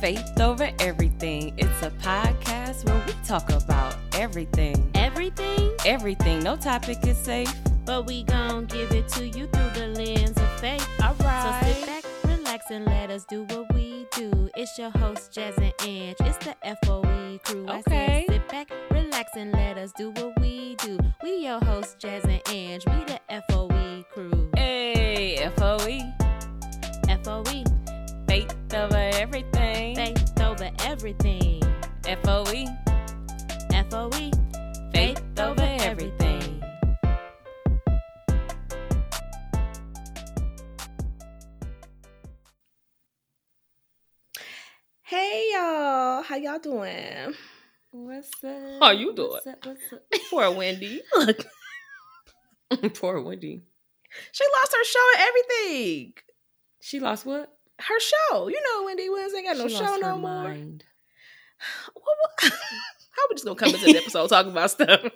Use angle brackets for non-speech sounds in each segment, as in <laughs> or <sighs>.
Faith Over Everything. It's a podcast where we talk about everything. Everything, Everything. No topic is safe. but we gon' give it to you through the lens of faith. All right. So sit back, relax, and let us do what we do. It's your host, Jazz and Ange. It's the FOE crew. I Okay. sit back, relax, and let us do what we do. We your host, Jazz and Ange. We the FOE crew. Hey, FOE. FOE, Faith Over Everything. faith over everything. FOE. FOE, Faith Over Everything. Hey y'all, how y'all doing? What's up? How you doing? What's up? What's <laughs> Poor Wendy. Look. <laughs> Poor Wendy. she lost her show and everything. She lost what? Her show. You know Wendy Williams ain't got no She show no more. mind. <sighs> What- what- <laughs> How we just gonna come into the episode talking about stuff? <laughs>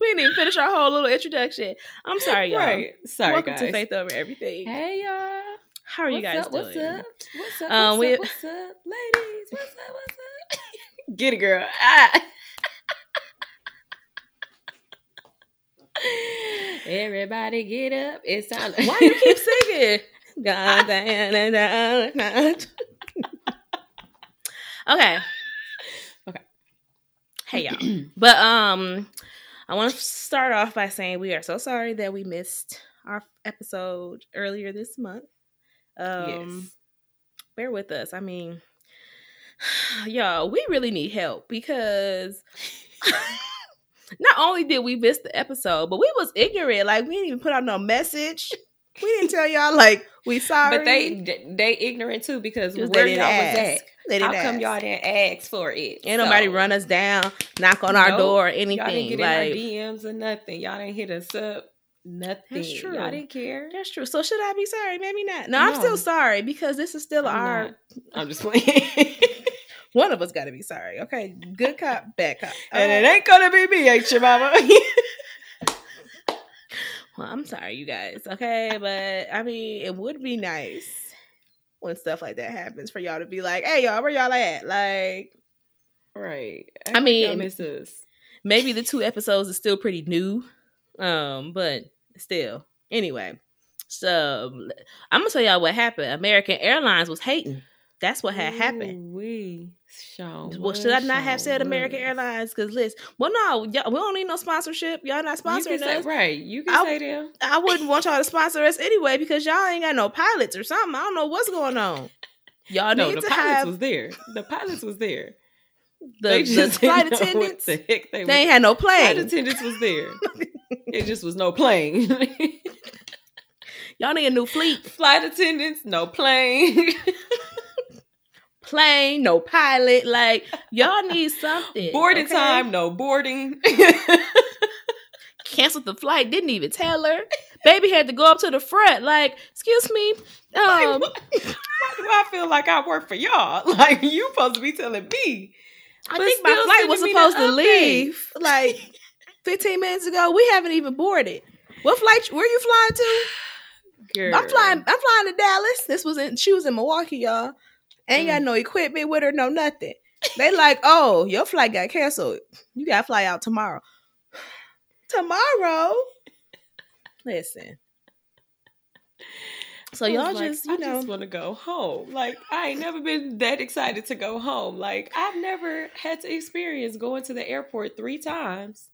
we didn't even finish our whole little introduction. I'm sorry, y'all. Right. Sorry, Welcome guys. to Faith Over Everything. Hey, y'all. How are you guys up? doing? What's up? What's up? Um, what's, we- up? what's up, ladies? What's up? What's up? <laughs> Get it, girl. Ah. Everybody get up. It's time. Why you keep singing? <laughs> Dun. okay. Okay. Hey y'all. But um I want to start off by saying we are so sorry that we missed our episode earlier this month. Um yes. bear with us. I mean <sighs> y'all, we really need help because <laughs> not only did we miss the episode, but we was ignorant. Like we didn't even put out no message. We didn't tell y'all like we sorry. But they they ignorant too because where they y'all didn't was ask. at. They didn't come ask. y'all didn't ask for it? Ain't nobody run us down, knock on our Nope. door, or Y'all didn't anything. get Like in our DMs or nothing. Y'all didn't hit us up. Nothing. That's true. Y'all didn't care. that's true. So should I be sorry? Maybe not. No, I'm still sorry because this is still I'm our. not. I'm just playing. <laughs> One of us got to be sorry. Okay, good cop, bad cop. and it ain't gonna be me, ain't your mama? <laughs> Well, I'm sorry, you guys. Okay, but I mean, it would be nice when stuff like that happens for y'all to be like, "Hey, y'all, where y'all at?" Like, right. I mean- miss us. maybe the two episodes is still pretty new, um, but still. Anyway, so I'm gonna tell y'all what happened. American Airlines was hating. That's what had happened. We Sean. Well, should I not have said American Airlines? Because listen, well, no, y'all, we don't need no sponsorship. Y'all not sponsoring say, us. right. You can I'll- say them. I wouldn't want y'all to <laughs> sponsor us anyway because y'all ain't got no pilots or something. I don't know what's going on. Y'all No, need the to pilots have was there. The pilots was there. the, they the just <laughs> flight attendants. The heck they, They ain't had no Flight plane. attendants was there. <laughs> it just was no plane. Y'all need a new fleet. Flight attendants, no plane. Plane, no pilot. Like y'all <laughs> need something. boarding okay? time, no boarding. <laughs> Canceled the flight. Didn't even tell her. Baby had to go up to the front. Like, excuse me. Um, <laughs> Why do I feel like I work for y'all? Like you supposed to be telling me. I But think my flight was supposed to leave like 15 minutes ago. We haven't even boarded. What flight? Where you flying to? Girl. <sighs> I'm flying. I'm flying to Dallas. This was in. She was in Milwaukee, y'all. Ain't got no equipment with her, no nothing. They like, <laughs> oh, your flight got canceled. You got to fly out tomorrow. <sighs> Tomorrow. Listen. So y'all like, just, you I know, just want to go home. Like I ain't never been that excited to go home. Like I've never had to experience going to the airport three times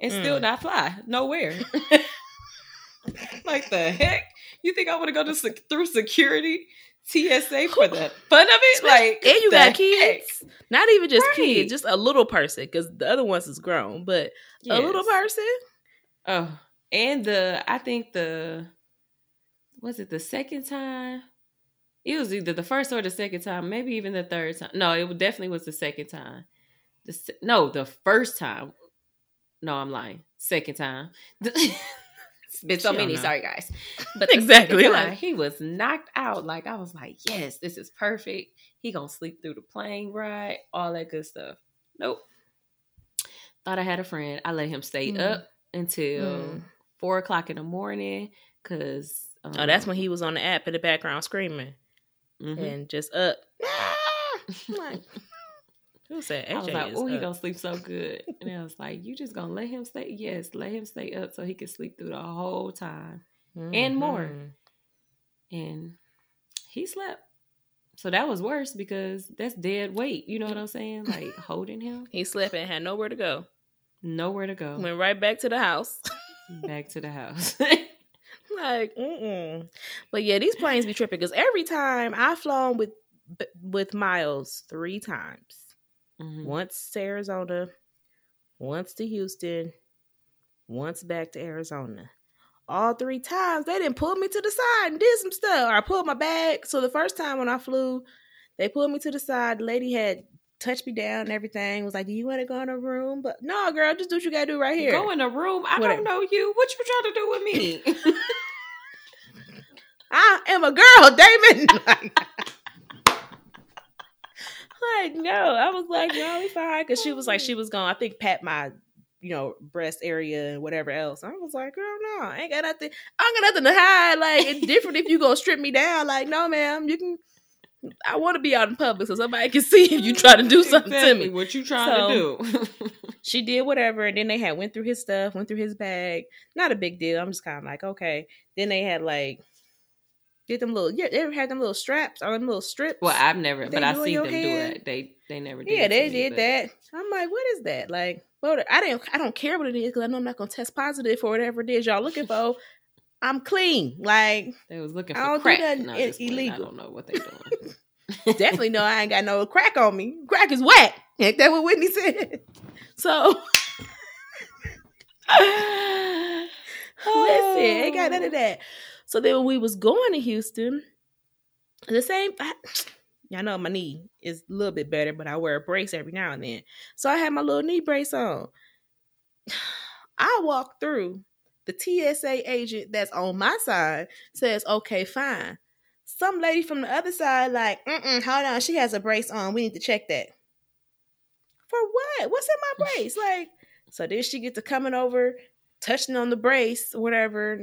and still Mm. not fly nowhere. <laughs> like the heck? You think I want to go to through security TSA for the fun of it? Like and you got heck? kids. Not even just Right. kids, just a little person, because the other ones is grown, but a little person. Oh, and the I think the was it the second time? It was either the first or the second time, maybe even the third time. No, it definitely was the second time. The no, the first time. No, I'm lying. Second time. <laughs> it's been so many. know. Sorry, guys. <laughs> But Exactly, time, like- he was knocked out. Like I was like, yes, this is perfect. He gonna sleep through the plane ride, all that good stuff. Nope. Thought I had a friend. I let him stay Mm. up until Mm. four o'clock in the morning because um, Oh, that's when he was on the app in the background screaming. Mhm. and just up. <laughs> Like, who said I was like, oh, he up? gonna sleep so good. And I was like, you just gonna let him stay? Yes, let him stay up so he can sleep through the whole time. and more. Mhm. And he slept. So that was worse because that's dead weight. You know what I'm saying? <laughs> Like holding him, He slept and had nowhere to go. nowhere to go. Went right back to the house. <laughs> Back to the house. <laughs> like, mm-mm. But yeah, these planes be tripping because every time I've flown with with Miles three times. Mhm. Once to Arizona, once to Houston, once back to Arizona. All three times they didn't pull me to the side and did some stuff. Or I pulled my bag. So the first time when I flew, they pulled me to the side. The lady had touched me down and everything. Was like, "Do you want to go in a room?" But no, girl, just do what you gotta do right here. Go in a room. I Whatever. don't know you. What you trying to do with me? <laughs> I am a girl, Damon. <laughs> like, no, I was like, no, we fine. Cause she was like, she <laughs> was going, I think, pat my, you know, breast area and whatever else. I was like, girl, no, I ain't got nothing. I ain't got nothing to hide. Like, it's different if you go strip me down. Like, no, ma'am, you can. I want to be out in public so somebody can <laughs> see if you try to do something Exactly to me. What you trying to do? <laughs> She did whatever, and then they had went through his stuff, went through his bag. Not a big deal. I'm just kind of like, okay. Then they had like did them little yeah, they ever had them little straps or them little strips. well, I've never, but I see in seen your them do hand? it. They they never did. yeah, they me, did but- that. I'm like, what is that? Like, well, I didn't, I don't care what it is because I know I'm not gonna test positive for whatever it is y'all looking for. <laughs> I'm clean. Like, They was looking I for don't do crack. nothing No, i-. I don't know what they're doing. <laughs> definitely know I ain't got no crack on me. Crack is wet. Ain't that what Whitney said? <laughs> So Listen, ain't got none of <sighs> that. So then when we was going to Houston, the same. I, <tsk> y'all know my knee is a little bit better, but I wear a brace every now and then. So I had my little knee brace on. <sighs> I walk through. The TSA agent that's on my side says, "Okay, fine." Some lady from the other side, like, Mm-mm, hold on, she has a brace on. We need to check that. For what? What's in my <laughs> brace? Like, so then she gets to coming over, touching on the brace, whatever.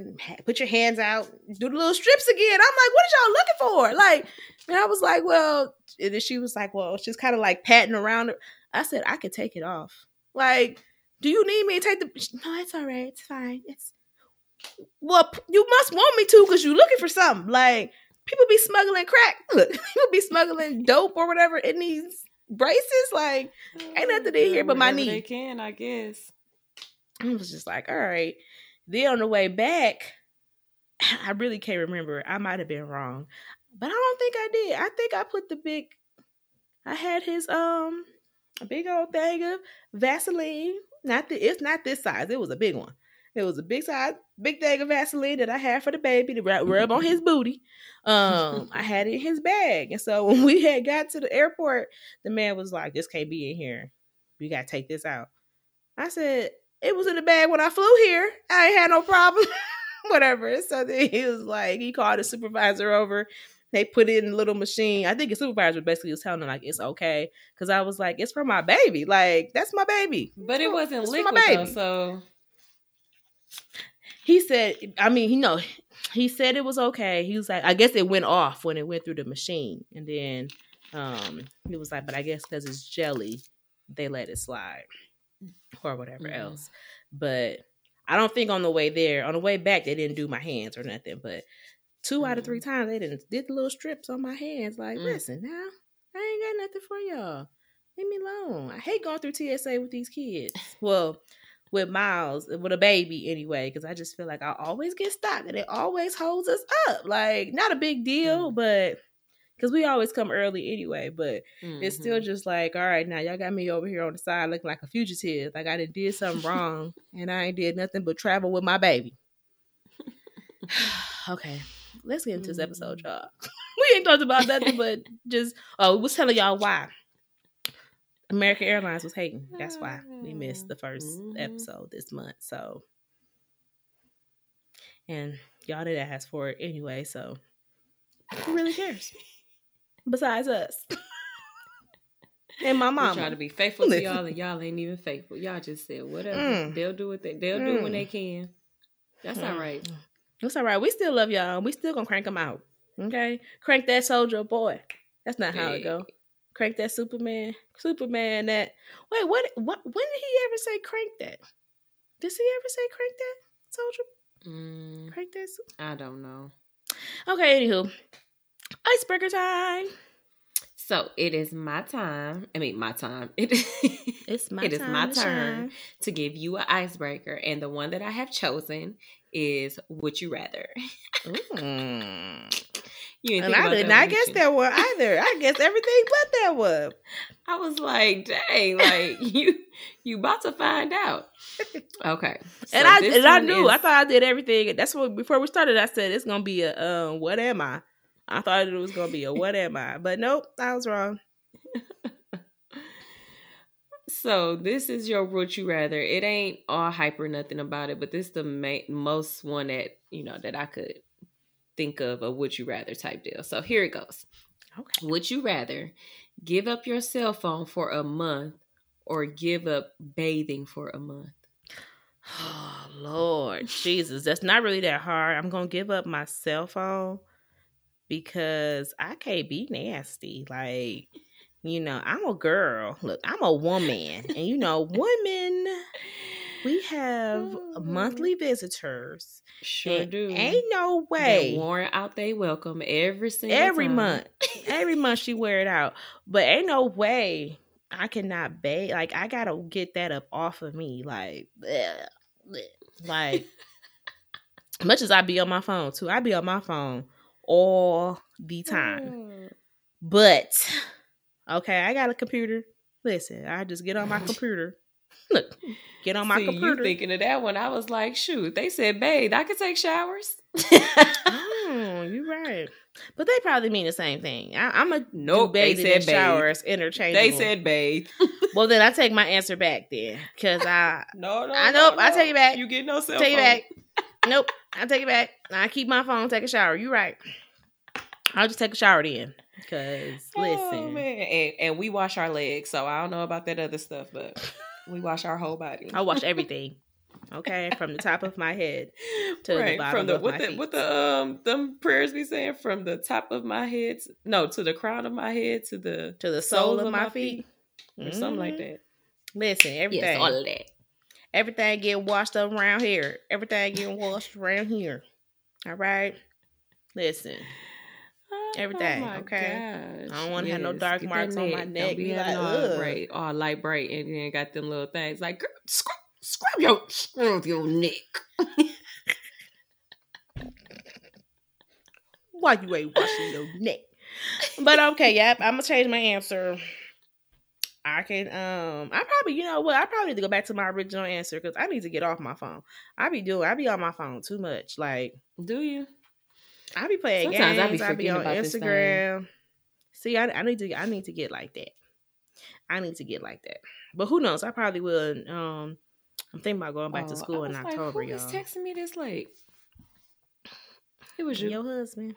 Put your hands out, do the little strips again. I'm like, what is y'all looking for? Like, and I was like, well, and then she was like, well, she's kind of like patting around. I said, I could take it off. Like, do you need me to take the? No, it's all right. It's fine. It's well, you must want me to because you're looking for something. Like, people be smuggling crack. <laughs> Look, people be smuggling dope or whatever in these braces. Like, uh, Ain't nothing in here but my knee. They can, I guess. I was just like, all right. Then on the way back, <sighs> I really can't remember. I might have been wrong, but I don't think I did. I think I put the big. I had his um a big old thing of Vaseline. Not the. It's not this size. It was a big one. It was a big size, big thing of Vaseline that I had for the baby to rub, rub on his booty. Um, I had it in his bag, and so <laughs> when we had got to the airport, the man was like, "This can't be in here. We gotta take this out." I said, it was in the bag when I flew here. I ain't had no problem. <laughs> Whatever. So then he was like, he called the supervisor over. They put it in a little machine. I think the supervisor basically was telling him like it's okay. Cause I was like, it's for my baby. Like, that's my baby. But it wasn't It's liquid though, so He said, I mean, you know he said it was okay. He was like, I guess it went off when it went through the machine. And then um he was like, but I guess because it's jelly, they let it slide. Or whatever Mhm. else. But I don't think on the way there, on the way back, they didn't do my hands or nothing. But two out of three times they didn't did the little strips on my hands. Like, Mm. listen now, I ain't got nothing for y'all. Leave me alone. I hate going through TSA with these kids. Well, with Miles, with a baby anyway, because I just feel like I always get stopped and it always holds us up. Like, not a big deal, Mm. but because we always come early anyway, but it's still mhm. just like, all right, now y'all got me over here on the side looking like a fugitive. Like I done did something wrong <laughs> and I ain't did nothing but travel with my baby. <laughs> okay. Let's get into this episode, Mhm. y'all. <laughs> we ain't talked about nothing but just oh, we was telling y'all why. American Airlines was hating. That's why we missed the 1st Mhm. episode this month. So and y'all didn't ask for it anyway, so who really cares? Besides us. <laughs> and my We mama. try to be faithful to y'all, and y'all ain't even faithful. Y'all just said whatever. Mm. They'll do what they they'll do when Mm. they can. That's all Mm. right. That's all right. We still love y'all. We still gonna crank them out. Okay, crank that soldier boy. That's not how it Hey. go. Crank that Superman. Superman. That wait. What? What? When did he ever say crank that? Did he ever say crank that soldier? Mm, Crank that. Su- I don't know. Okay. Anywho, icebreaker time. So it is my time. I mean, my time. <laughs> It, It's my It is my to turn shine. to give you an icebreaker, and the one that I have chosen is "Would you rather?" Mm. <laughs> You And I did that not guess you? that one either. I guess everything but that one. <laughs> I was like, "Dang!" Like you, you about to find out. Okay, so and I and I knew. I thought I did everything. That's what before we started. I said it's gonna be a um. What am I? I thought it was gonna be a what am I? But nope, I was wrong. <laughs> So this is your would you rather. It ain't all hyper nothing about it, but this the ma- most one that you know that I could think of a would you rather type deal. So here it goes. Okay. Would you rather give up your cell phone for a month or give up bathing for a month? Oh <sighs> Lord Jesus, that's not really that hard. I'm gonna give up my cell phone because I can't be nasty. Like, you know, I'm a girl. Look, I'm a woman, and you know, women. We have <laughs> mm-hmm. monthly visitors. Sure do. Ain't no They way. worn out they welcome every single Every time. month. Every month she wear it out. But ain't no way I cannot bathe. Like I gotta get that up off of me. Like bleh, bleh. like <laughs> much as I be on my phone too. I be on my phone all the time. Mm. But okay, I got a computer. Listen, I just get on my <laughs> computer. Look, get on my See, computer. You thinking of that one? I was like, shoot, they said bathe. I could take showers. Oh, <laughs> <laughs> you're right. But they probably mean the same thing. I, I'm a Nope, they said showers interchangeable. they said bathe. well, then I take my answer back then, because I No, no, I no, nope, I take it back. You get no cell take it back. nope, I take it back. I keep my phone, take a shower. You right. I'll just take a shower then, because Oh, listen, man. And, and we wash our legs, so I don't know about that other stuff, but we wash our whole body. I wash everything. Okay, from the top of my head to the bottom from the of what my the feet. what the um them prayers be saying from the top of my head to, no to the crown of my head to the to the sole of my feet, or something like Mhm. that. Listen, everything. Yes, all of that. Everything get washed up around here. Everything getting washed around here. All right. Listen, oh Everything, Oh okay? gosh. I don't wanna have no dark get marks on my Don't neck. be Be like, all bright, all light bright, and then got them little things like girl, scrub, scrub your scrub your neck. why you ain't washing your neck? But okay, yep. I'm gonna change my answer. I can um I probably you know what I probably need to go back to my original answer because I need to get off my phone. I be doing I be on my phone too much. Like Do you? I be playing Sometimes I be games. I be, on about this thing. Instagram. See, I, I need to I need to get like that. I need to get like that. But who knows? I probably will. Um, I'm thinking about going back Oh, to school in was like, October, Who y'all. was texting me this late? It was you. Your husband.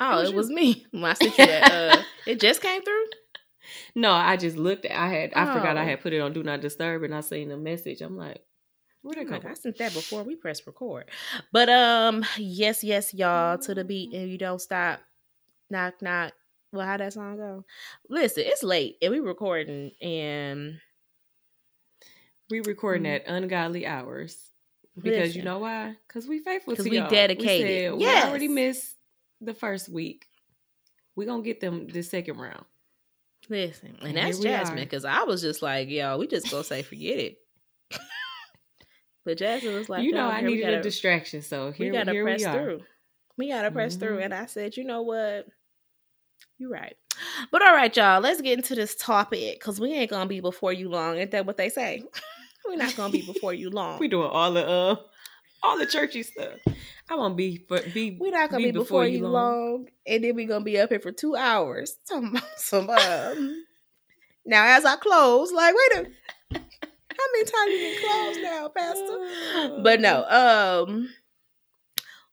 Oh, was it was me. When I sent you that, uh, it just came through. No, I just looked at. I had. I forgot I Oh. had put it on Do Not Disturb, and I seen the message. I'm like, where'd it I'm I sent that before we pressed record. But um, yes, yes, y'all, to the beat, and you don't stop. Knock, knock. Well, how that song go? Listen, it's late, and we recording, and We recording Mhm. at ungodly hours because you know why? Because we faithful 'Cause to we y'all. dedicated. We, said, we already missed the first week. We gonna get them the second round. Listen, and And that's Jasmine because I was just like, yo, we just gonna say forget it. <laughs> but Jasmine was like, you know, I needed gotta- a distraction, so here we gotta here press we through. We gotta press through. Mhm. And I said, you know what? You're right. But all right, y'all, let's get into this topic because we ain't gonna be before you long. Ain't that what they say? <laughs> We're not gonna be before you long. <laughs> We doing all the uh, all the churchy stuff. I won't be for be. We're not gonna be, before, you long. and then we're gonna be up here for two hours. Some, <laughs> some um. now, as I close, like, wait a, how many times you been closed now, Pastor? but no um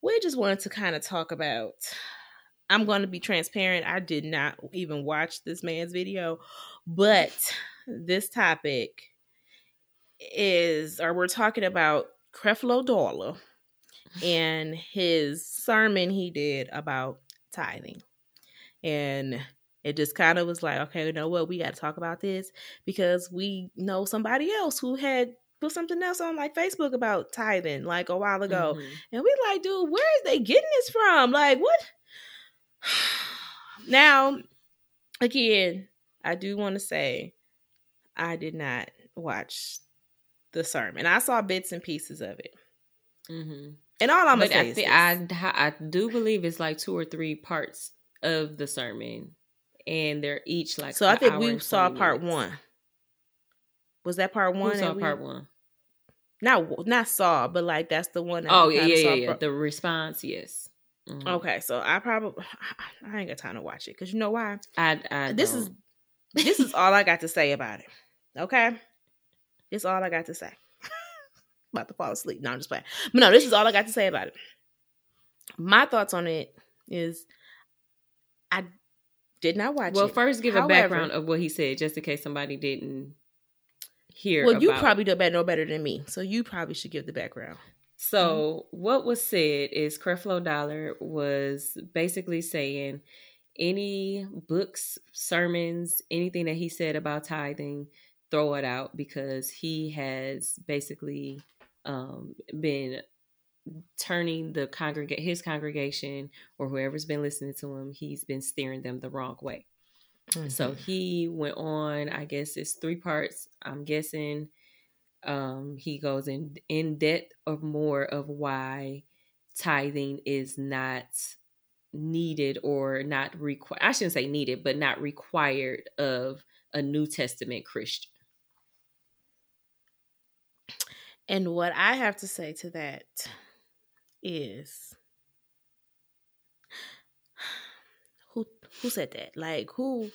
we just wanted to kind of talk about i'm going to be transparent i did not even watch this man's video but this topic is or we're talking about creflo dollar and his sermon he did about tithing. And it just kind of was like, okay, you know what? We got to talk about this because we know somebody else who had put something else on like Facebook about tithing like a while ago. Mhm. And we like, dude, where is they getting this from? Like, what? <sighs> now, again, I do want to say I did not watch the sermon. I saw bits and pieces of it. Mhm. And all I'm gonna But say I, is I, I do believe it's like two or three parts of the sermon, and they're each like. so I think we saw part minutes. one. Was that part one? Who saw we- part one? Not not saw, but like that's the one. That Oh yeah, yeah, saw yeah, fro- The response, yes. Mhm. Okay, so I probably <sighs> I ain't got time to watch it because you know why? I, I This is don't. this is all I <laughs> got to say about it. Okay, is all I got to say. About to fall asleep. No, I'm just playing. But no, this is all I got to say about it. My thoughts on it is, I did not watch Well, it. first give However- a background of what he said, just in case somebody didn't hear. Well, you probably do better, know better than me, so you probably should give the background. So what was said is Creflo Dollar was basically saying any books, sermons, anything that he said about tithing, throw it out because he has basically um, been turning the congregate his congregation or whoever's been listening to him, he's been steering them the wrong way. So Mm-hmm. he went on, I guess it's three parts. I'm guessing um he goes in in depth of more of why tithing is not needed or not required. I shouldn't say needed, but not required of a New Testament Christian. And what I have to say to that is who who said that? Like who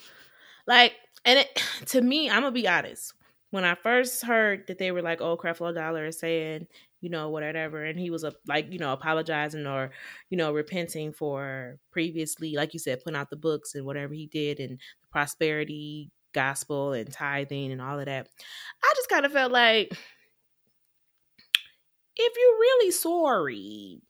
like and it <sighs> to me, I'm gonna be honest. When I first heard that they were like, oh Creflo Dollar is saying, you know, whatever, and he was a like, you know, apologizing or, you know, repenting for previously, like you said, putting out the books and whatever he did and the prosperity gospel and tithing and all of that. I just kind of felt like if you're really sorry,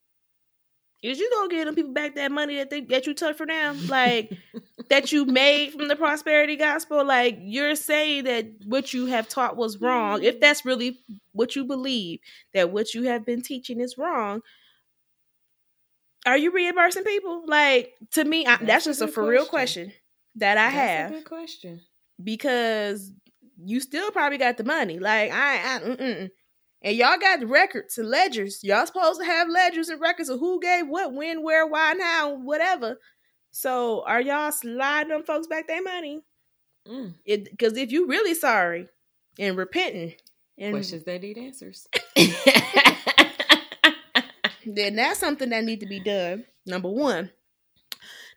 is you gonna give them people back that money that they that you took from them, like <laughs> that you made from the prosperity gospel? Like you're saying that what you have taught was wrong. If mm-hmm. that's really what you believe, that what you have been teaching is wrong. Are you reimbursing people? Like to me, I, that's, just a for real question. that I That's have a good question. because you still probably got the money. Like I, I. and y'all got records and ledgers. Y'all supposed to have ledgers and records of who gave what, when, where, why, and how, whatever. So are y'all sliding them folks back their money? Mm. Because if you really sorry and repenting, and Questions that need answers. <laughs> then that's something that need to be done. Number one.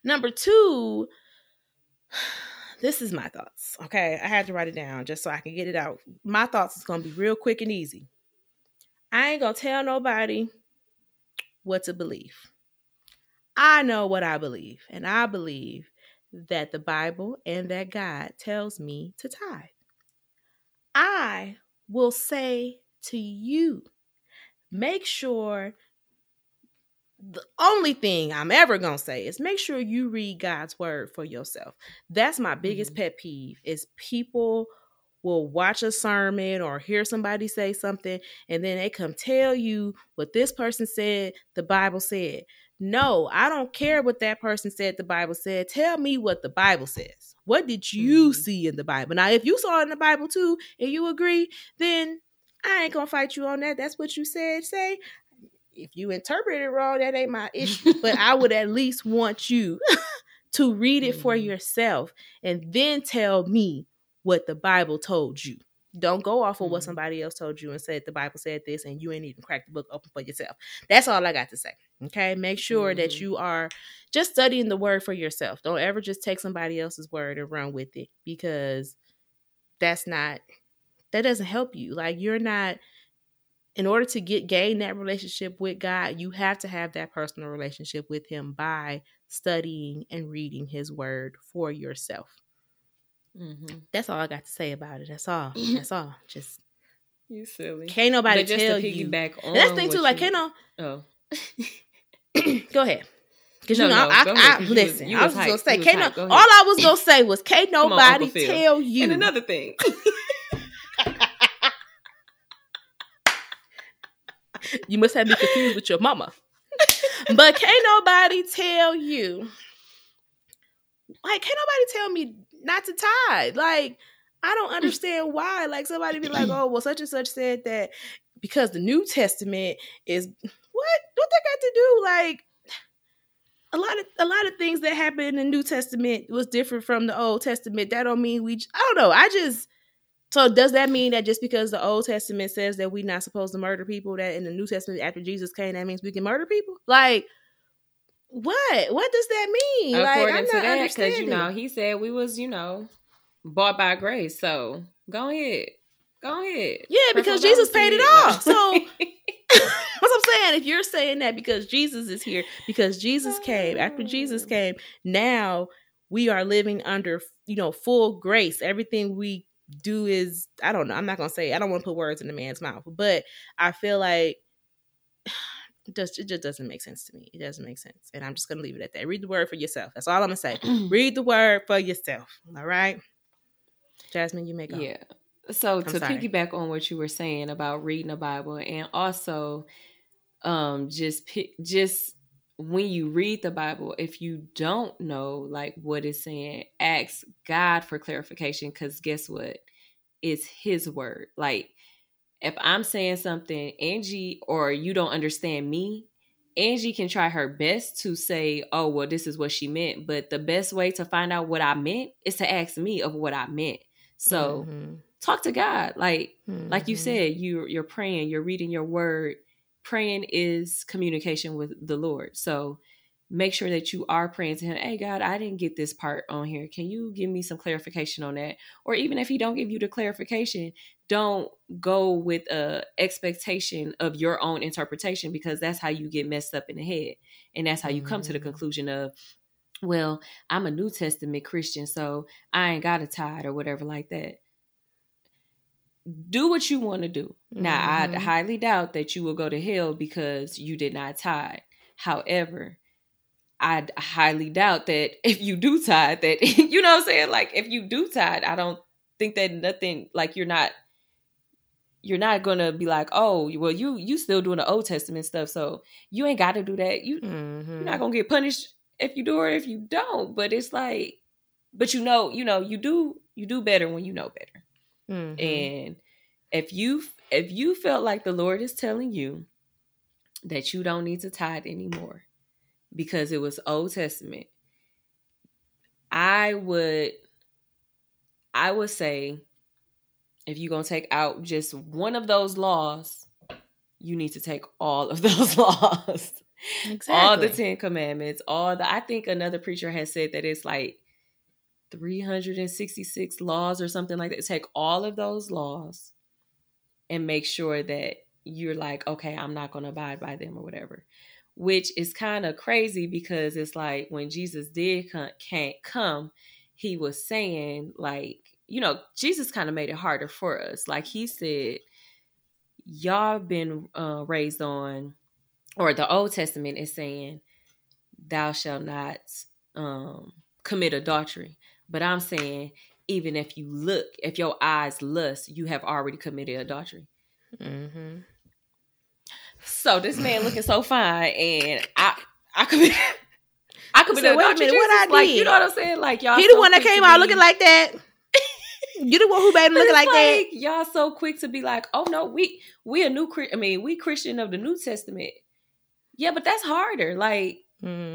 Number two. <sighs> This is my thoughts. Okay, I had to write it down just so I can get it out. My thoughts is gonna be real quick and easy. I ain't gonna tell nobody what to believe. I know what I believe, and I believe that the Bible and that God tells me to tithe. I will say to you, make sure the only thing I'm ever gonna say is make sure you read God's word for yourself. That's my biggest Mhm. pet peeve is people will watch a sermon or hear somebody say something and then they come tell you what this person said the Bible said. No, I don't care what that person said the Bible said. Tell me what the Bible says. What did you Mhm. see in the Bible? Now, if you saw it in the Bible too and you agree, then I ain't gonna fight you on that. That's what you said. Say, if you interpret it wrong, that ain't my issue. but I would at least want you <laughs> to read it for Mhm. yourself and then tell me what the Bible told you. Don't go off of what Mhm. somebody else told you and said the Bible said this and you ain't even cracked the book open for yourself. That's all I got to say. Okay. Make sure that Mhm. you are just studying the word for yourself. Don't ever just take somebody else's word and run with it because that's not, that doesn't help you. Like you're not, in order to get gain that relationship with God, you have to have that personal relationship with Him by studying and reading His Word for yourself. Mhm. That's all I got to say about it. That's all. <laughs> That's all. Just You silly. can't nobody But tell you. piggyback on And that's the thing too. Like, you- can't no. Oh, <clears throat> Go ahead. Because No, you know, no, I, I, ahead, 'cause <laughs> you was- listen. you I was was gonna say, was can't no, Go all. I was gonna say was, can't nobody Phil. tell you. And another thing, <laughs> you must have me confused with your mama. but can't nobody tell you. Like, can't nobody tell me not to tithe? Like, I don't mm. understand why. Like, somebody be like, <clears throat> oh, well, such and such said that because the New Testament is what? What that got to do? Like, a lot of a lot of things that happened in the New Testament was different from the Old Testament. That don't mean we. I don't know. I just. So does that mean that just because the Old Testament says that we're not supposed to murder people, that in the New Testament after Jesus came, that means we can murder people? Like, what? What does that mean? like, according I'm to not that, because you know he said we was you know bought by grace. So go ahead, go ahead. yeah, because Jesus paid it all. So saying. <laughs> <laughs> That's what I'm saying. If you're saying that because Jesus is here, because Jesus came, after Jesus oh. came, now we are living under, you know, full grace. Everything we do is, I don't know. I'm not gonna say. I don't want to put words in the man's mouth, but I feel like it just it just doesn't make sense to me. It doesn't make sense, and I'm just gonna leave it at that. Read the word for yourself. That's all I'm gonna say. <clears throat> Read the word for yourself. All right, Jasmine, you may go. Yeah. So to sorry. piggyback on what you were saying about reading the Bible and also um just pick just when you read the Bible, if you don't know like what it's saying, ask God for clarification because guess what? It's his word. Like if I'm saying something, Angie, or you don't understand me, Angie can try her best to say, oh, well, this is what she meant. But the best way to find out what I meant is to ask me of what I meant. So Mhm. talk to God. Like like you Mhm. said, you you're praying, you're reading your word. Praying is communication with the Lord. So make sure that you are praying to him. Hey God, I didn't get this part on here. Can you give me some clarification on that? Or even if he don't give you the clarification, don't go with a expectation of your own interpretation because that's how you get messed up in the head. And that's how you come to the Mhm. conclusion of well, I'm a New Testament Christian, so I ain't got a tithe or whatever like that do what you want to do. Now, I Mhm. highly doubt that you will go to hell because you did not tithe. However, I highly doubt that <laughs> if you do tithe, that <laughs> you know what I'm saying. Like if you do tithe, I don't think that nothing like you're not you're not gonna be like, oh, well, you you still doing the Old Testament stuff, so you ain't got to do that. You Mhm. you're not gonna get punished if you do or if you don't. But it's like, but you know, you know, you do you do better when you know better. Mhm. And if you if you felt like the Lord is telling you that you don't need to tithe anymore because it was Old Testament, I would I would say if you're gonna take out just one of those laws, you need to take all of <laughs> those laws. exactly. All the Ten Commandments, all the I think another preacher has said that it's like 366 laws or something like that. Take all of those laws and make sure that you're like, okay, I'm not going to abide by them or whatever. Which is kind of crazy because it's like when Jesus did come, can't come, he was saying like, you know, Jesus kind of made it harder for us. Like he said, y'all been uh, raised on, or the Old Testament is saying, thou shalt not um, commit adultery. But I'm saying, even if you look, if your eyes lust, you have already committed adultery. Mm-hmm. So this man looking so fine, and I, I committed, <laughs> I committed said, "Wait a minute, what I like, did?" you know what I'm saying? Like y'all, He the one that came out be- looking like that. You the one who made him looking it's like, that. Y'all so quick to be like, oh no, we we a new, I mean, we Christian of the New Testament. Yeah, but that's harder. Like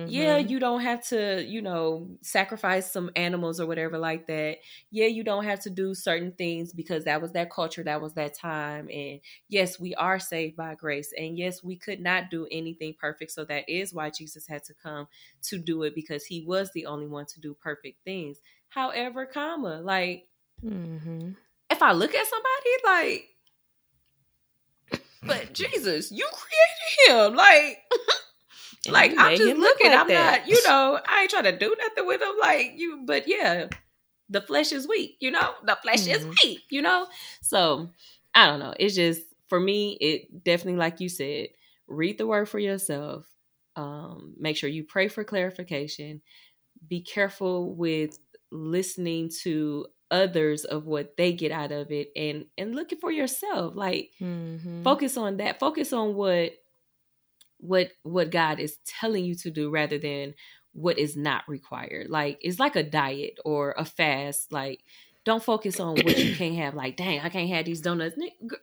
yeah Mhm. you don't have to you know sacrifice some animals or whatever like that yeah you don't have to do certain things because that was that culture that was that time and yes we are saved by grace and yes we could not do anything perfect so that is why jesus had to come to do it because he was the only one to do perfect things however comma like Mhm. if i look at somebody like but jesus you created him like like I'm just looking. like I'm that. not, you know, I ain't trying to do nothing with him. Like you, but yeah, the flesh is weak. You know, the flesh is Mhm. weak. You know, so I don't know. It's just for me. It definitely, like you said, read the word for yourself. Um, make sure you pray for clarification. Be careful with listening to others of what they get out of it and and looking for yourself. Like Mhm. focus on that. Focus on what what what god is telling you to do rather than what is not required. Like it's like a diet or a fast. Like don't focus on what you <clears throat> can't have. Like dang i can't have these donuts.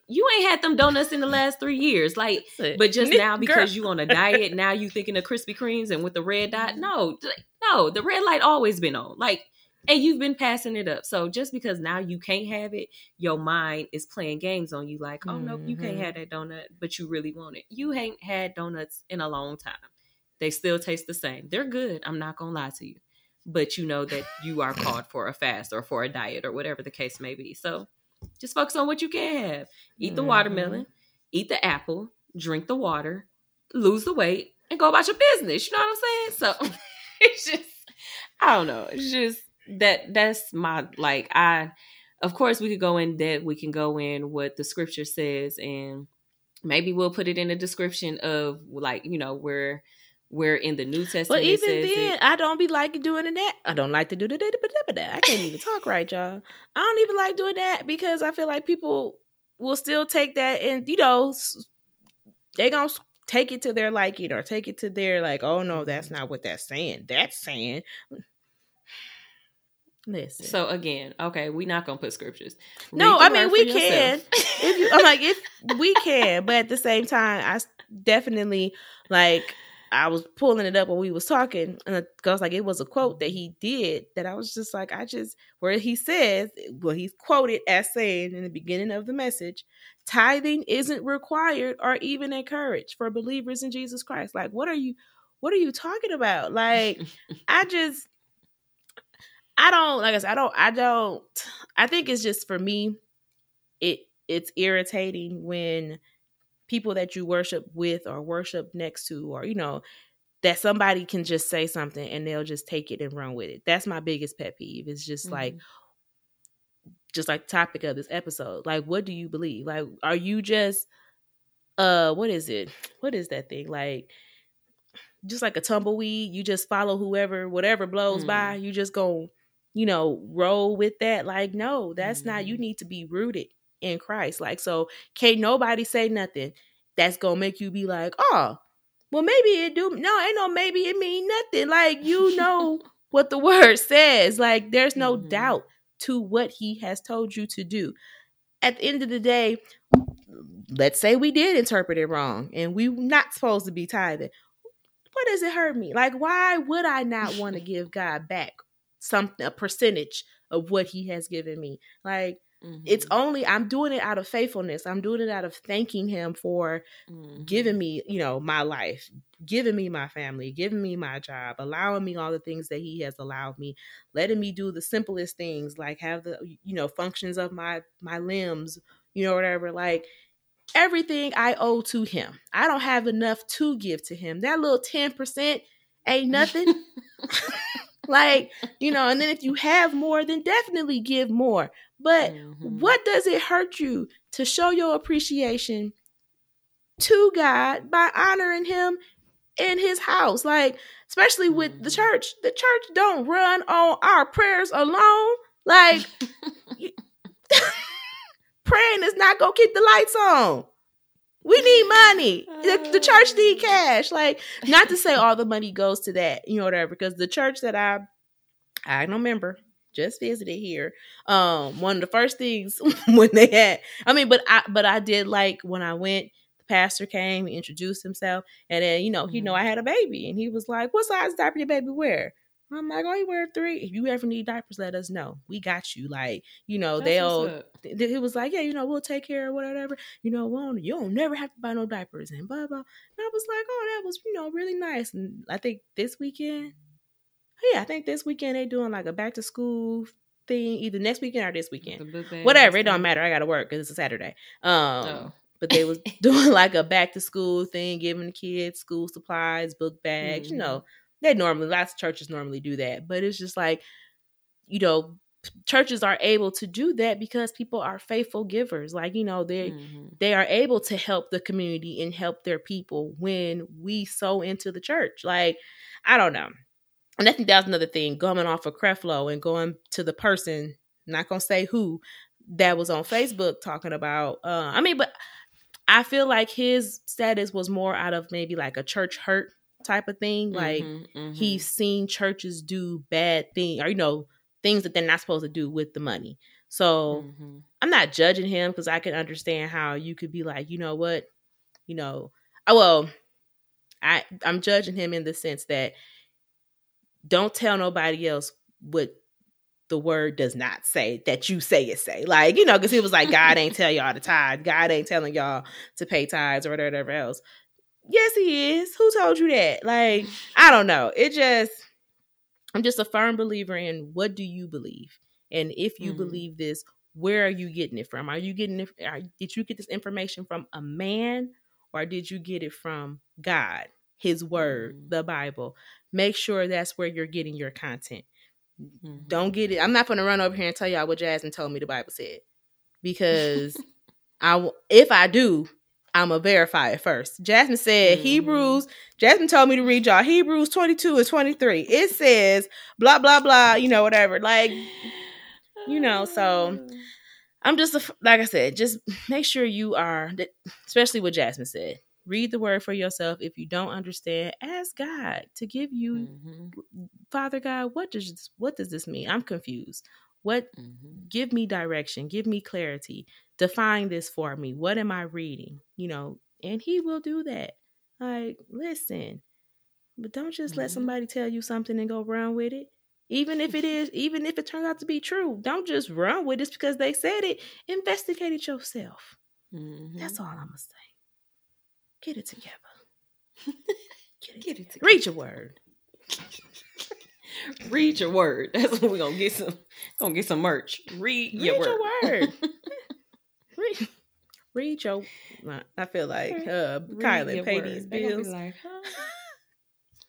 You ain't had them donuts in the last three years. Like but just now because you on a diet now you thinking of krispy kremes and with the red dot? No no the red light always been on. Like and you've been passing it up. So just because now you can't have it your mind is playing games on you like oh no you can't Mhm. have that donut but you really want it. You ain't had donuts in a long time. They still taste the same. They're good i'm not gonna lie to you. But you know that you are called for a fast or for a diet or whatever the case may be. So just focus on what you can have. Eat the Mhm. watermelon eat the apple drink the water lose the weight and go about your business. You know what i'm saying? So <laughs> it's just i don't know. It's just that that's my like i of course we could go in depth we can go in what the scripture says and maybe we'll put it in the description of like you know where we're in the new testament But even then, it. I don't be like doing that. I don't like to do the I can't even talk right, y'all. I don't even like doing that because I feel like people will still take that and you know they gonna take it to their liking or take it to their like. Oh no, that's not what that's saying. That's saying. Listen. so again okay we not gonna put scriptures No, Read I mean, we can. if you, I'm like, if we can, but at the same time, I definitely like. I was pulling it up when we was talking, and it goes like it was a quote that he did that I was just like, I just where he says, well, he's quoted as saying in the beginning of the message, tithing isn't required or even encouraged for believers in Jesus Christ. Like, what are you, what are you talking about? Like, <laughs> I just I don't like I said, I don't I don't I think it's just for me it it's irritating when people that you worship with or worship next to or you know that somebody can just say something and they'll just take it and run with it. That's my biggest pet peeve. It's just like just like topic of this episode. Like what do you believe? Like are you just uh what is it? What is that thing? Like just like a tumbleweed, you just follow whoever whatever blows Mm. by, you just go, you know, roll with that. Like no, that's not you Mhm. need to be rooted in Christ. Like so can't nobody say nothing that's going to make you be like, "Oh, well maybe it do no, ain't no maybe it mean nothing." Like you know <laughs> what the word says. Like there's no Mhm. doubt to what he has told you to do. At the end of the day, let's say we did interpret it wrong and we not supposed to be tithing. What does it hurt me? Like, why would I not want to <laughs> give God back something, a percentage of what He has given me? Like, it's Mhm. only I'm doing it out of faithfulness. I'm doing it out of thanking Him for Mhm. giving me, you know, my life, giving me my family, giving me my job, allowing me all the things that he has allowed me, letting me do the simplest things like have the you know functions of my my limbs, you know whatever like everything I owe to him. I don't have enough to give to him. That little 10% ain't nothing. <laughs> <laughs> like, you know, and then if you have more then definitely give more. But Mhm. what does it hurt you to show your appreciation to God by honoring him in his house? Like, especially with the Mhm. church. The church don't run on our prayers alone. Like, <laughs> <laughs> praying is not gonna keep the lights on. We need money. The, the church need cash. Like, not to say all the money goes to that, you know, whatever, because the church that I I don't remember, just visited here. Um, one of the first things <laughs> when they had, I mean, but I but I did like when I went, the pastor came, he introduced himself, and then you know, he know Mhm. I had a baby, and he was like, What size diaper your baby wear? I'm like, oh, you wear three. If you ever need diapers, let us know. We got you. Like, you know, That's they'll th- he was like, yeah, you know, we'll take care of whatever. You know, well, you don't never have to buy no diapers and blah blah. And I was like, oh, that was you know really nice. And I think this weekend, yeah, I think this weekend they doing like a back to school thing, either next weekend or this weekend. The book bag Whatever, it don't matter. I got to work because it's a Saturday. Um, Oh. but they was <laughs> doing like a back to school thing, giving the kids school supplies, book bags. You Mhm. know, they normally lots of churches normally do that, but it's just like, you know, churches are able to do that because people are faithful givers. Like, you know, they Mhm. they are able to help the community and help their people when we sow into the church. Like, I don't know. And I think that's another thing, going off of Creflo and going to the person, not gonna say who, that was on Facebook talking about uh I mean, but I feel like his status was more out of maybe like a church hurt type of thing. Like Mhm, mhm. he's seen churches do bad things or you know, things that they're not supposed to do with the money. So Mhm. I'm not judging him because I can understand how you could be like, you know what, you know, oh well, I I'm judging him in the sense that don't tell nobody else what the word does not say that you say it say. Like, you know, because he was like God ain't tell y'all to tithe, God ain't telling y'all to pay tithes or whatever else. Yes, he is. Who told you that? Like, I don't know. It just I'm just a firm believer in what do you believe? And if you Mhm. believe this, where are you getting it from? Are you getting it are, did you get this information from a man or did you get it from God, his word, Mhm. the Bible? Make sure that's where you're getting your content. Mhm. Don't get it. I'm not going to run over here and tell y'all what Jasmine told me the Bible said because I if I do, I'm gonna verify it first. Jasmine said Mhm. Hebrews. Jasmine told me to read y'all Hebrews 22 and 23. It says blah blah blah. You know whatever. Like you know, so- I'm just a like I said. Just make sure you are, especially what Jasmine said. Read the word for yourself. If you don't understand, ask God to give you. Mhm, Father God, what does this, what does this mean? I'm confused. What mhm. give me direction, give me clarity, define this for me. What am I reading? You know, and he will do that. Like, listen, but don't just let Mhm. somebody tell you something and go run with it. Even if it is, even if it turns out to be true, don't just run with it because they said it. Investigate it yourself. Mhm. That's all I'm gonna say. Get it together. Get it Get together. it together. Read your word. Read your word. <laughs> That's what we're gonna get some gonna get some merch. Read, Read your word. your word. <laughs> Read, read your. I feel like uh, Kylan pay these They gonna be bills. like, huh? <laughs>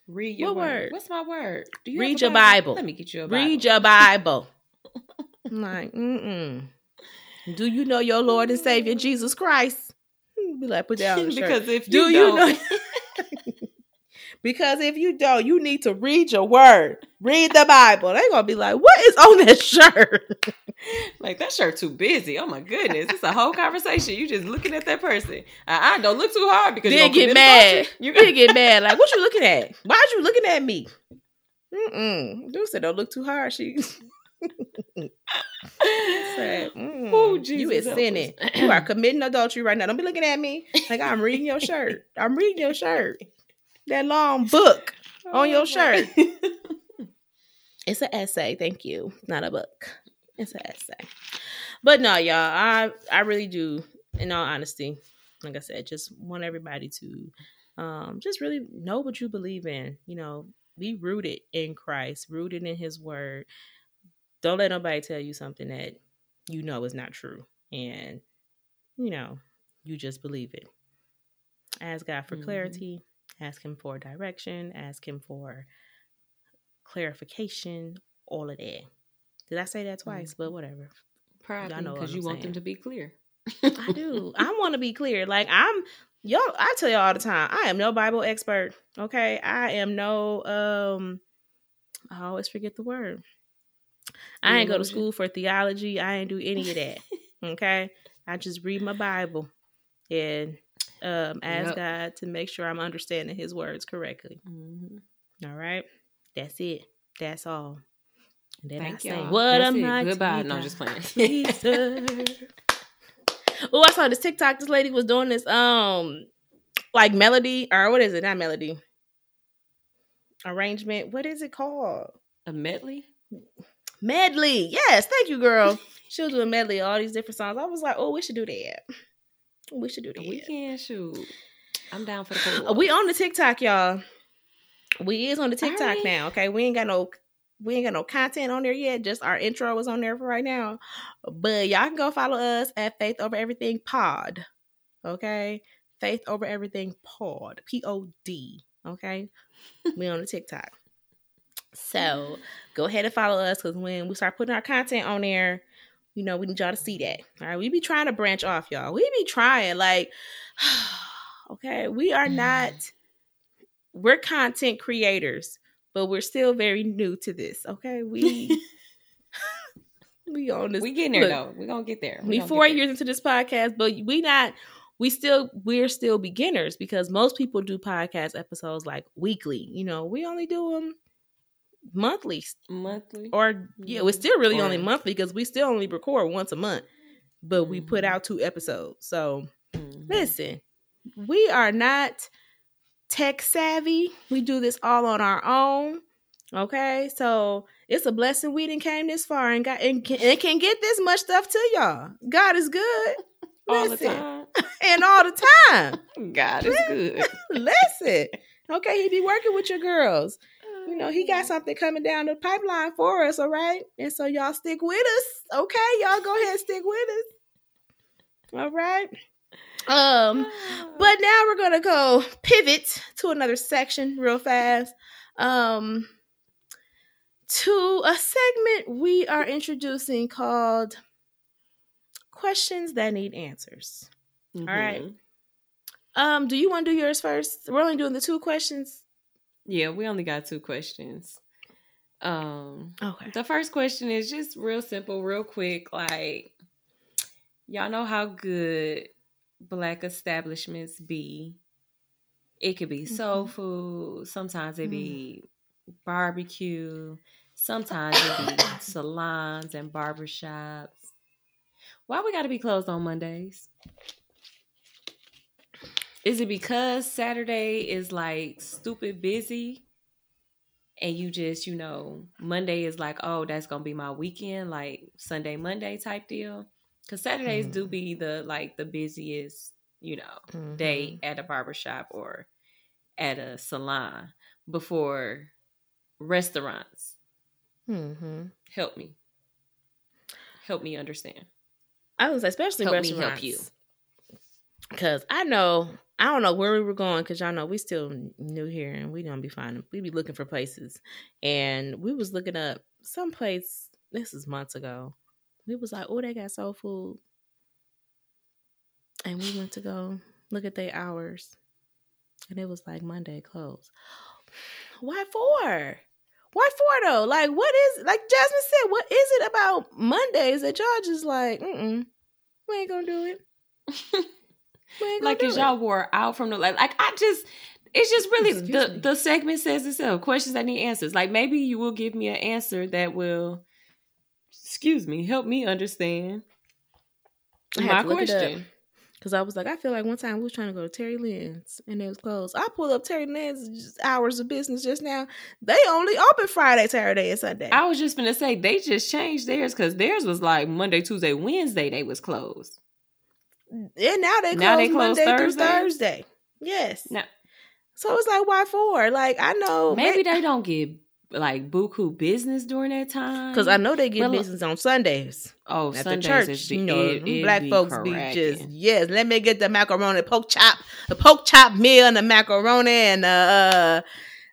Read your What word. word? What's my word? Do you Read your Bible. Let me get you a Bible. Read your Bible. I'm <laughs> like, mm-mm. Do you know your Lord and Savior Jesus Christ? Be like, put that on the shirt. <laughs> because if Do you, you don't, know? Because if you don't, you need to read your word. Read the Bible. They're gonna be like, what is on that shirt? <laughs> like that shirt too busy. Oh my goodness, it's a whole conversation. You just looking at that person. I, I don't look too hard because Then you get mad. You Then get mad. Like, what you looking <laughs> at? Why are you looking at me? Mm-mm. Dude said, don't look too hard. She <laughs> said, mm, Oh, you Jesus is sinning. You are <clears throat> committing adultery right now. Don't be looking at me like I'm reading your shirt. I'm reading your shirt. That long book. on your shirt. <laughs> It's an essay. Thank you. Not a book. It's an essay. But no, y'all, I I really do, in all honesty, like I said, just want everybody to um just really know what you believe in. You know, be rooted in Christ, rooted in his word. Don't let nobody tell you something that you know is not true. And, you know, you just believe it. Ask God for Mhm. clarity, ask him for direction, ask him for clarification, all of that. Did I say that twice? But whatever. Probably because you want saying. them to be clear. I do. I <laughs> want to be clear. Like I'm y'all I tell y'all all the time, I am no Bible expert. Okay. I am no um I always forget the word. I ain't go to school for theology. I ain't do any of that. <laughs> okay. I just read my Bible and um ask Yep. God to make sure I'm understanding his words correctly. Mhm. All right. That's it. That's all. And then Thank I say, y'all. What am. I? Goodbye. No, God? just playing. <laughs> Oh, I saw this TikTok. This lady was doing this, um, like melody or what is it? Not melody. Arrangement. What is it called? A medley? Medley. Yes, thank you, girl. She was doing medley, all these different songs. I was like, oh, we should do that. We should do that. We can shoot. I'm down for the Uh, pool. We on the TikTok, y'all. We is on the TikTok now. Okay, we ain't got no we ain't got no content on there yet. Just our intro was on there for right now. But y'all can go follow us at Faith Over Everything Pod. Okay, Faith Over Everything Pod. P O D. Okay, we on the TikTok. So go ahead and follow us because when we start putting our content on there, you know, we need y'all to see that. All right. We be trying to branch off, y'all. We be trying, like, <sighs> okay, we are not, mm. we're content creators, but we're still very new to this. Okay. We, <laughs> we on this. We getting there look, though. We're gonna get there. we gonna four years into this podcast, but we not we still we're still beginners because most people do podcast episodes like weekly. You know, we only do them monthly monthly. or yeah, we're still really only monthly because we still only record once a month, but we put Mhm. out two episodes. So Mhm. listen, we are not tech savvy. We do this all on our own. Okay, so it's a blessing we didn't came this far and got and can, and can get this much stuff to y'all. God is good <laughs> all the Listen. time. <laughs> and all the time. God is good. <laughs> Listen, okay, he be working with your girls. You know, he got something coming down the pipeline for us, all right? And so y'all stick with us, okay? Y'all go ahead and stick with us. All right. Um, but now we're gonna go pivot to another section real fast. Um to a segment we are introducing called questions that need answers. Mhm. right. Um, do you want to do yours first? We're only doing the two questions. Yeah, we only got two questions. Um, Okay. the first question is just real simple, real quick. Like, y'all know how good black establishments be. It could be soul Mhm. food. Sometimes it Mm. be barbecue. Sometimes it be <coughs> salons and barbershops. Why we got to be closed on Mondays? Is it because Saturday is like stupid busy and you just, you know, Monday is like, oh, that's going to be my weekend, like Sunday, Monday type deal? Because Saturdays do be the like the busiest, you know, day at a barbershop or at a salon before restaurants. Mm-hmm. Help me. Help me understand. I was especially Help me restaurants. help you. Cause I know I don't know where we were going because y'all know we still new here and we gonna be finding we be looking for places and we was looking up some place this is months ago. We was like, oh, they got soul food, and we went to go look at their hours, and it was like Monday closed. <gasps> Why for? Why for though? Like, what is like Jasmine said? What is it about Mondays that y'all just like? Mm, we ain't gonna do it. <laughs> We ain't gonna like it. y'all wore out from the like like I just it's just really Excuse the me. the segment says itself. Questions that need answers. Like maybe you will give me an answer that will excuse me, help me understand my to look it up. question. Cause I was like, I feel like one time we was trying to go to Terry Lynn's and it was closed. I pulled up Terry Lynn's hours of business just now. They only open Friday, Saturday, and Sunday. I was just gonna say they just changed theirs because theirs was like Monday, Tuesday, Wednesday they was closed. And now they close, Now they close Monday through Thursday? Thursday. Yes. Now So it's like, why for? Like I know maybe they don't get like buku business during that time. because I know they get look- business on Sundays oh at Sundays the church. is be, you know, it- it black be folks be just yes. Let me get the macaroni, pork chop, the pork chop meal, and the macaroni, and uh,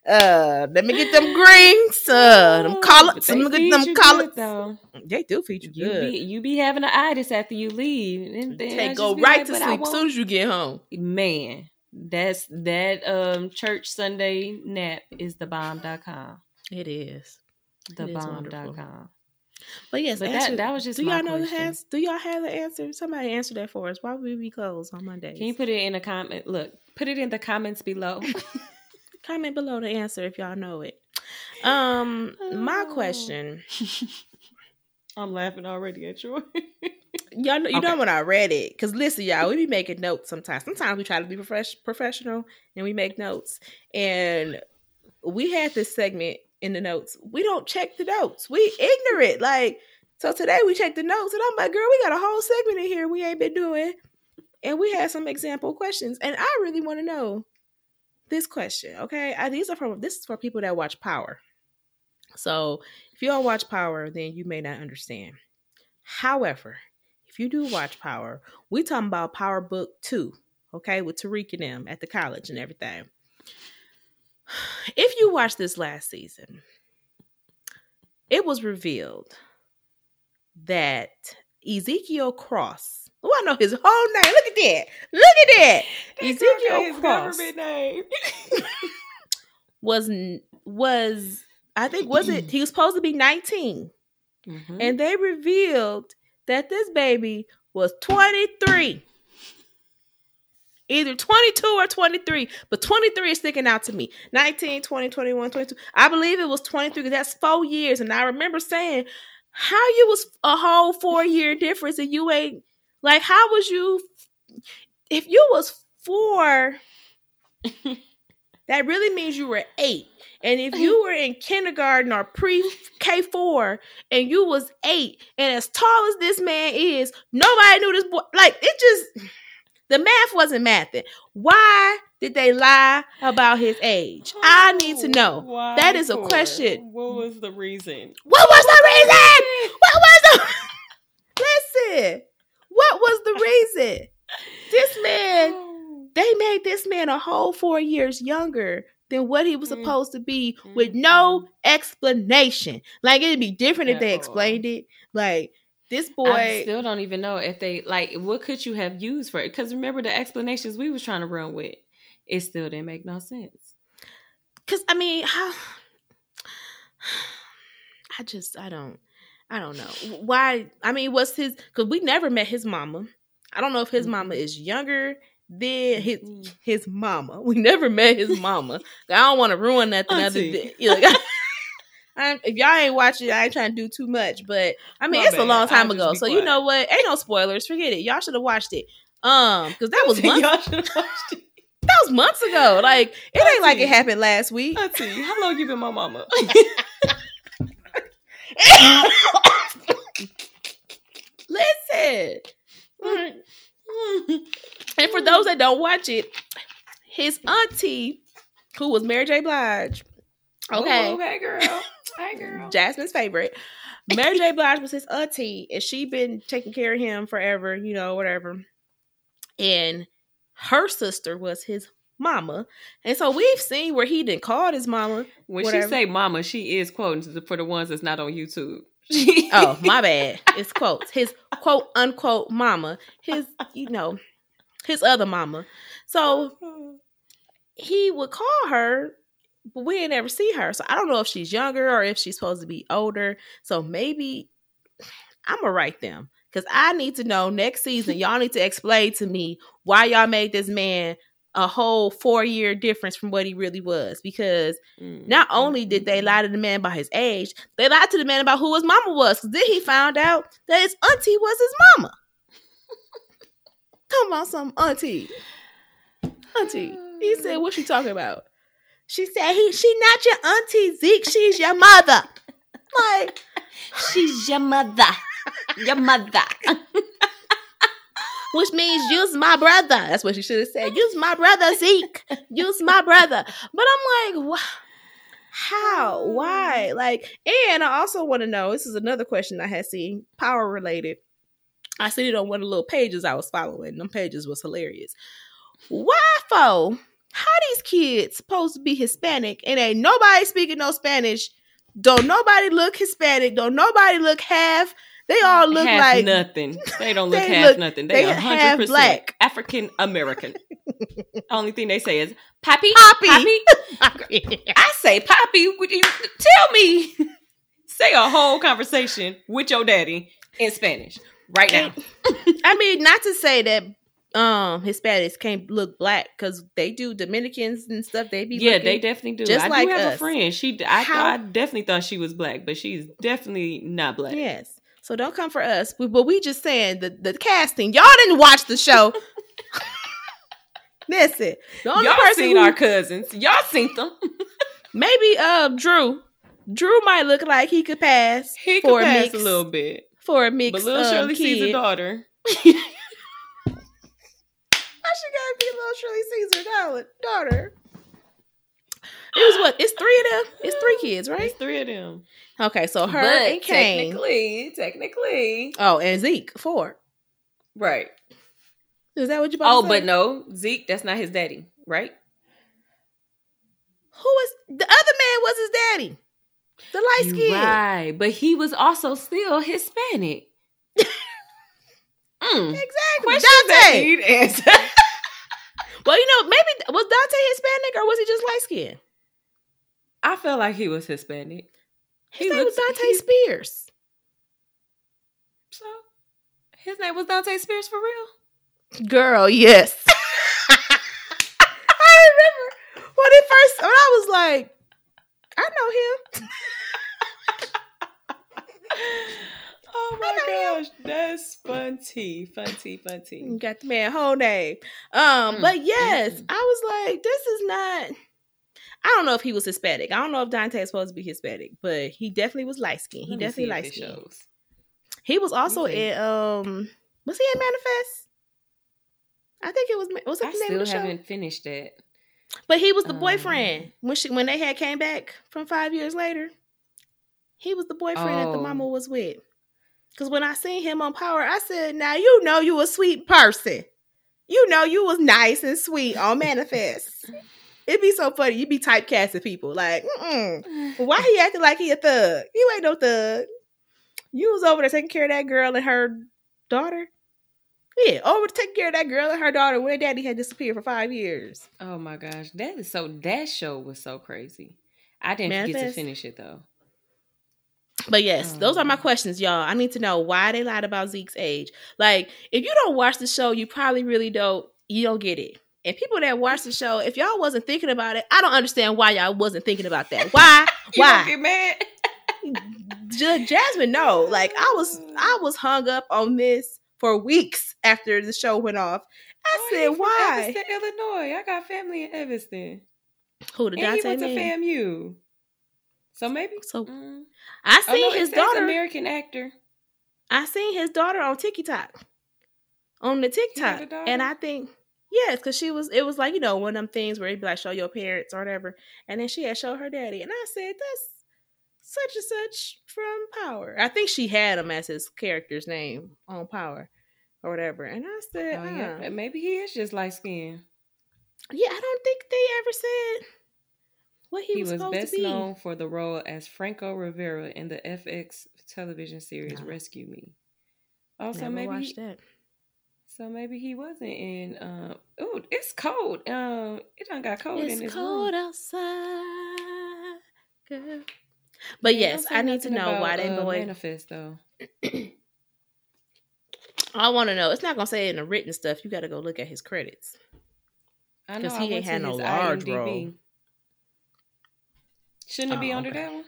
uh, let me get them greens, uh, them collards, let me get them collards. though. They do feed you You good. be you be having an itis after you leave, and then They go right like, to sleep as soon as you get home. Man, that's that um church Sunday nap is the bomb.com. It is. The It is wonderful. bomb.com. But yes, But answer- that that was just do y'all know the has, Do y'all have the answer? Somebody answer that for us. Why would we be closed on Mondays? Can you put it in a comment? Look, put it in the comments below. <laughs> comment below the answer if y'all know it? Um, my Oh. question. <laughs> I'm laughing already at you. <laughs> Y'all know, you know when I read it because listen, y'all, we be making notes sometimes. Sometimes we try to be profes- professional and we make notes. And we had this segment in the notes. We don't check the notes. We ignorant. Like so today we checked the notes and I'm like, girl, we got a whole segment in here we ain't been doing. And we had some example questions. And I really want to know this question. Okay. I, these are from this is for people that watch Power. So if you don't watch Power, then you may not understand. However, if you do watch Power, we talking about Power Book Two, okay, with Tariq and them at the college and everything. If you watched this last season, it was revealed that Ezekiel Cross. Oh, I know his whole name. Look at that. Look at that. Ezekiel Cross name. <laughs> was was I think was it he was supposed to be 19 Mhm. and they revealed that this baby was 23. Either 22 or 23, but 23 is sticking out to me. 19, 20, 21, 22. I believe it was 23 because that's four years. And I remember saying, how you was a whole four year difference and you ain't like how was you if you was four <laughs> that really means you were eight. And if you <laughs> were in kindergarten or pre k4 and you was eight and as tall as this man is nobody knew this boy like it just the math wasn't mathing. Why did they lie about his age? I need to know. <gasps> Why That is a question. What was the reason? what was the reason? <laughs> What was the listen what was the reason this man they made this man a whole four years younger than what he was Mm. supposed to be with no explanation. Like it'd be different if they all. explained it. Like this boy I still don't even know if they like what could you have used for it? Because remember the explanations we was trying to run with, it still didn't make no sense. because I mean, how? <sighs> I just I don't I don't know why. I mean, what's his? Because we never met his mama. I don't know if his mama is younger than his Mm. his mama. We never met his mama. I don't want to ruin nothing other Auntie. than you know, I, <laughs> if y'all ain't watching, I ain't trying to do too much. But I mean, My it's a long time I'll ago, so you know what? Ain't no spoilers. Forget it. Y'all should have watched it. Um, because that was <laughs> months. Y'all should have watched it. That was months ago. Like it ain't like it happened last week. Auntie, how long you been my mama? <laughs> <coughs> Listen. Mm-hmm. And for those that don't watch it, his auntie, who was Mary J. Blige, oh, okay, Ooh, <laughs> hey girl, hey girl. Jasmine's favorite, Mary J. Blige was his auntie, and she been taking care of him forever, you know, whatever. And her sister was his mama, and so we've seen where he didn't call his mama. When Whatever. she say mama, she is quoting for the ones that's not on YouTube. <laughs> Oh, my bad. It's quotes. His quote unquote mama. His, you know, his other mama. So he would call her, but we ain't ever see her. So I don't know if she's younger or if she's supposed to be older. So maybe I'm gonna write them because I need to know next season. Y'all need to explain to me why y'all made this man a whole four year difference from what he really was. Because Mm, not only did they lie to the man about his age, they lied to the man about who his mama was. Because then he found out that his auntie was his mama. Talking about some auntie. Auntie. He said, "What she talking about?" She said, "He, she not your auntie Zeke. She's your mother." Like, <laughs> she's your mother, your mother. <laughs> which means use my brother. That's what she should have said. Use my brother Zeke. Use my brother. But I'm like, how? Why? Like, and I also want to know. This is another question I had seen, power related. I seen it on one of the little pages I was following. Them pages was hilarious. Why for? How these kids supposed to be Hispanic and ain't nobody speaking no Spanish? Don't nobody look Hispanic? Don't nobody look half? They all look half like nothing. They don't look They half look- nothing. they They a hundred percent black. African American. <laughs> Only thing they say is Poppy, Poppy. Poppy. <laughs> I say Poppy. Would you tell me? <laughs> say a whole conversation with your daddy in Spanish right now. I mean, not to say that um Hispanics can't look black because they do Dominicans and stuff. They be Yeah, they definitely do. just I like do have us. a friend. She, I, How- I definitely thought she was black, but she's definitely not black. yes. So don't come for us. But we just saying the the casting. Y'all didn't watch the show. <laughs> Listen, the only Y'all person seen who, our cousins. Y'all seen them. <laughs> maybe uh Dru. Dru might look like he could pass He for could a pass mix, a little bit, for a mix. but little Shirley Caesar daughter. <laughs> I should gotta be little Shirley Caesar daughter. It was what? It's three of them. It's three kids, right? It's three of them. Okay, so her but and Cane. technically, technically, Oh, and Zeke four. right. Is that what you? About Oh, but no, Zeke, that's not his daddy, right? who was the other man? Was his daddy? The light skin. Right, but he was also still Hispanic. <laughs> mm. Exactly. Dante. <laughs> Well, you know, maybe was Dante Hispanic or was he just light skinned? I felt like he was Hispanic. His name was looks- Dante he- Spears. So his name was Dante Spears for real. Girl, yes. <laughs> <laughs> I remember when it first when I was like, I know him. <laughs> Oh my gosh, that's fun tea, fun tea, fun tea. Got the man whole name. Um, Mm, but yes. I was like, this is not. I don't know if he was Hispanic. I don't know if Dante is supposed to be Hispanic, but he definitely was light skinned. He definitely light it skinned. He was also Okay. in um was he in Manifest? I think it was was that I the name still of the show? haven't finished that. But he was the Um, boyfriend when she when they had came back from five years later. He was the boyfriend that the Oh. mama was with. Cause when I seen him on Power, I said, "Now you know you a sweet person. You know you was nice and sweet on Manifest. It'd be so funny. You'd be typecasting people like, Mm-mm. <sighs> why he acting like he a thug? You ain't no thug. You was over there taking care of that girl and her daughter. Yeah, over to taking care of that girl and her daughter when their daddy had disappeared for five years. Oh my gosh, that is so. That show was so crazy. I didn't get to finish it though. But yes, those are my Um, questions, y'all. I need to know why they lied about Zeke's age. Like, if you don't watch the show, you probably really don't. You don't get it. And people that watch the show, if y'all wasn't thinking about it, I don't understand why y'all wasn't thinking about that. Why? <laughs> Why? get mad? <laughs> J- Jasmine, no. Like, I was, I was hung up on this for weeks after the show went off. I Oh, said, why? Evanston, Illinois. I got family in Evanston. Who the And he Dante went to? FAMU. So maybe. So Mm. I Oh, seen no, his daughter. American actor. I seen his daughter on TikTok. On the TikTok. And? I think yes, because she was it was like, you know, one of them things where it'd be like show your parents or whatever. And then she had showed her daddy. And I said, That's such and such from Power. I think she had him as his character's name on Power or whatever. And I said, Oh yeah, "Uh." maybe he is just light skinned. yeah, I don't think they ever said what he, He, was, was, supposed best to be. known for the role as Franco Rivera in the FX television series No. Rescue Me. Also, Never maybe watched he, that. So maybe he wasn't in. Um, oh, it's cold. Um, it done got cold in It's this cold room. outside, girl. But Yeah, yes, I need to know about, why they uh, boy manifest though. <clears throat> I want to know. It's not gonna say it in the written stuff. You got to go look at his credits. I know 'Cause I he went ain't had no large IMDb. role. Shouldn't it be Oh, under okay. that one?